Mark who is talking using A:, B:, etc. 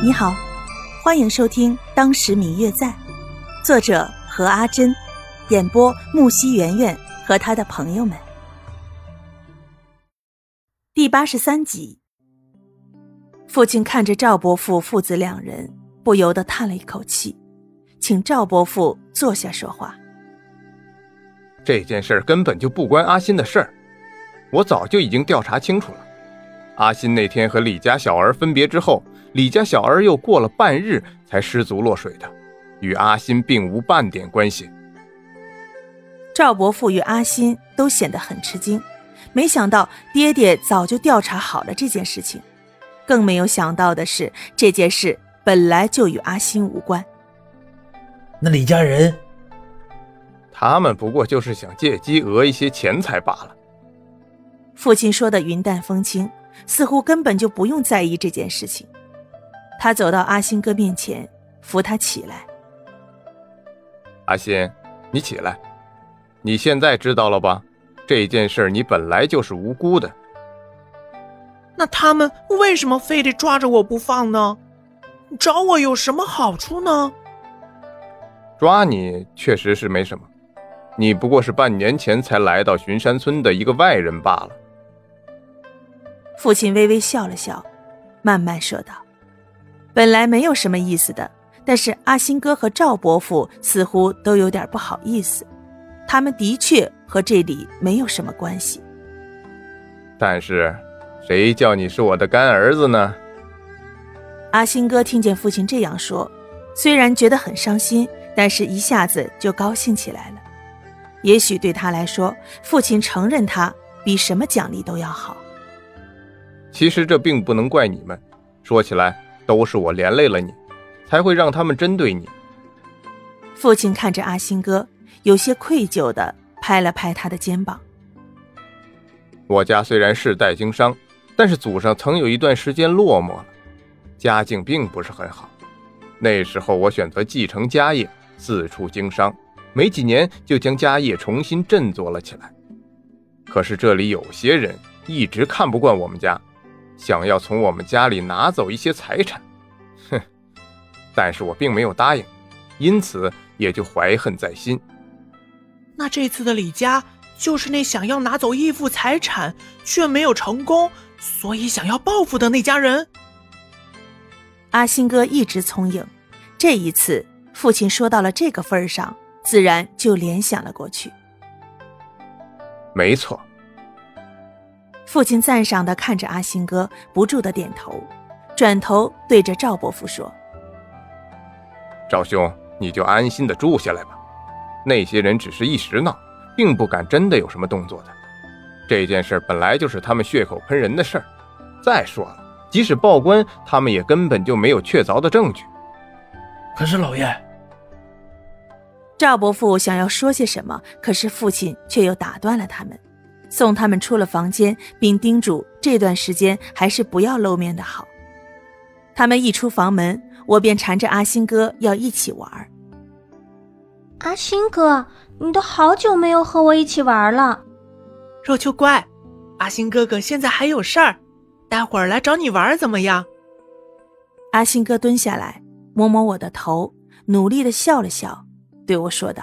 A: 你好，欢迎收听《当时明月在》，作者何阿珍，演播木西圆圆和他的朋友们。第八十三集，父亲看着赵伯父父子两人，不由得叹了一口气，请赵伯父坐下说话。
B: 这件事根本就不关阿新的事儿，我早就已经调查清楚了。阿新那天和李家小儿分别之后，李家小儿又过了半日才失足落水的，与阿新并无半点关系。
A: 赵伯父与阿新都显得很吃惊，没想到爹爹早就调查好了这件事情，更没有想到的是这件事本来就与阿新无关。
C: 那李家人，
B: 他们不过就是想借机讹一些钱财罢了。
A: 父亲说的云淡风轻。似乎根本就不用在意这件事情。他走到阿星哥面前，扶他起来。
B: 阿星，你起来。你现在知道了吧？这件事你本来就是无辜的。
D: 那他们为什么非得抓着我不放呢？找我有什么好处呢？
B: 抓你确实是没什么，你不过是半年前才来到巡山村的一个外人罢了。
A: 父亲微微笑了笑，慢慢说道：“本来没有什么意思的，但是阿新哥和赵伯父似乎都有点不好意思。他们的确和这里没有什么关系。
B: 但是，谁叫你是我的干儿子呢？”
A: 阿新哥听见父亲这样说，虽然觉得很伤心，但是一下子就高兴起来了。也许对他来说，父亲承认他比什么奖励都要好。
B: 其实这并不能怪你们，说起来都是我连累了你，才会让他们针对你。
A: 父亲看着阿星哥，有些愧疚的拍了拍他的肩膀。
B: 我家虽然世代经商，但是祖上曾有一段时间落寞了，家境并不是很好。那时候我选择继承家业，四处经商，没几年就将家业重新振作了起来。可是这里有些人一直看不惯我们家。想要从我们家里拿走一些财产，哼！但是我并没有答应，因此也就怀恨在心。
D: 那这次的李家就是那想要拿走义父财产却没有成功，所以想要报复的那家人。
A: 阿新哥一直聪颖，这一次父亲说到了这个份上，自然就联想了过去。
B: 没错。
A: 父亲赞赏的看着阿星哥，不住的点头，转头对着赵伯父说：“
B: 赵兄，你就安心的住下来吧。那些人只是一时闹，并不敢真的有什么动作的。这件事本来就是他们血口喷人的事儿。再说了，即使报官，他们也根本就没有确凿的证据。
C: 可是老爷，
A: 赵伯父想要说些什么，可是父亲却又打断了他们。”送他们出了房间，并叮嘱这段时间还是不要露面的好。他们一出房门，我便缠着阿星哥要一起玩。
E: 阿星哥，你都好久没有和我一起玩了。
D: 若秋乖，阿星哥哥现在还有事儿，待会儿来找你玩怎么样？
A: 阿星哥蹲下来，摸摸我的头，努力的笑了笑，对我说道。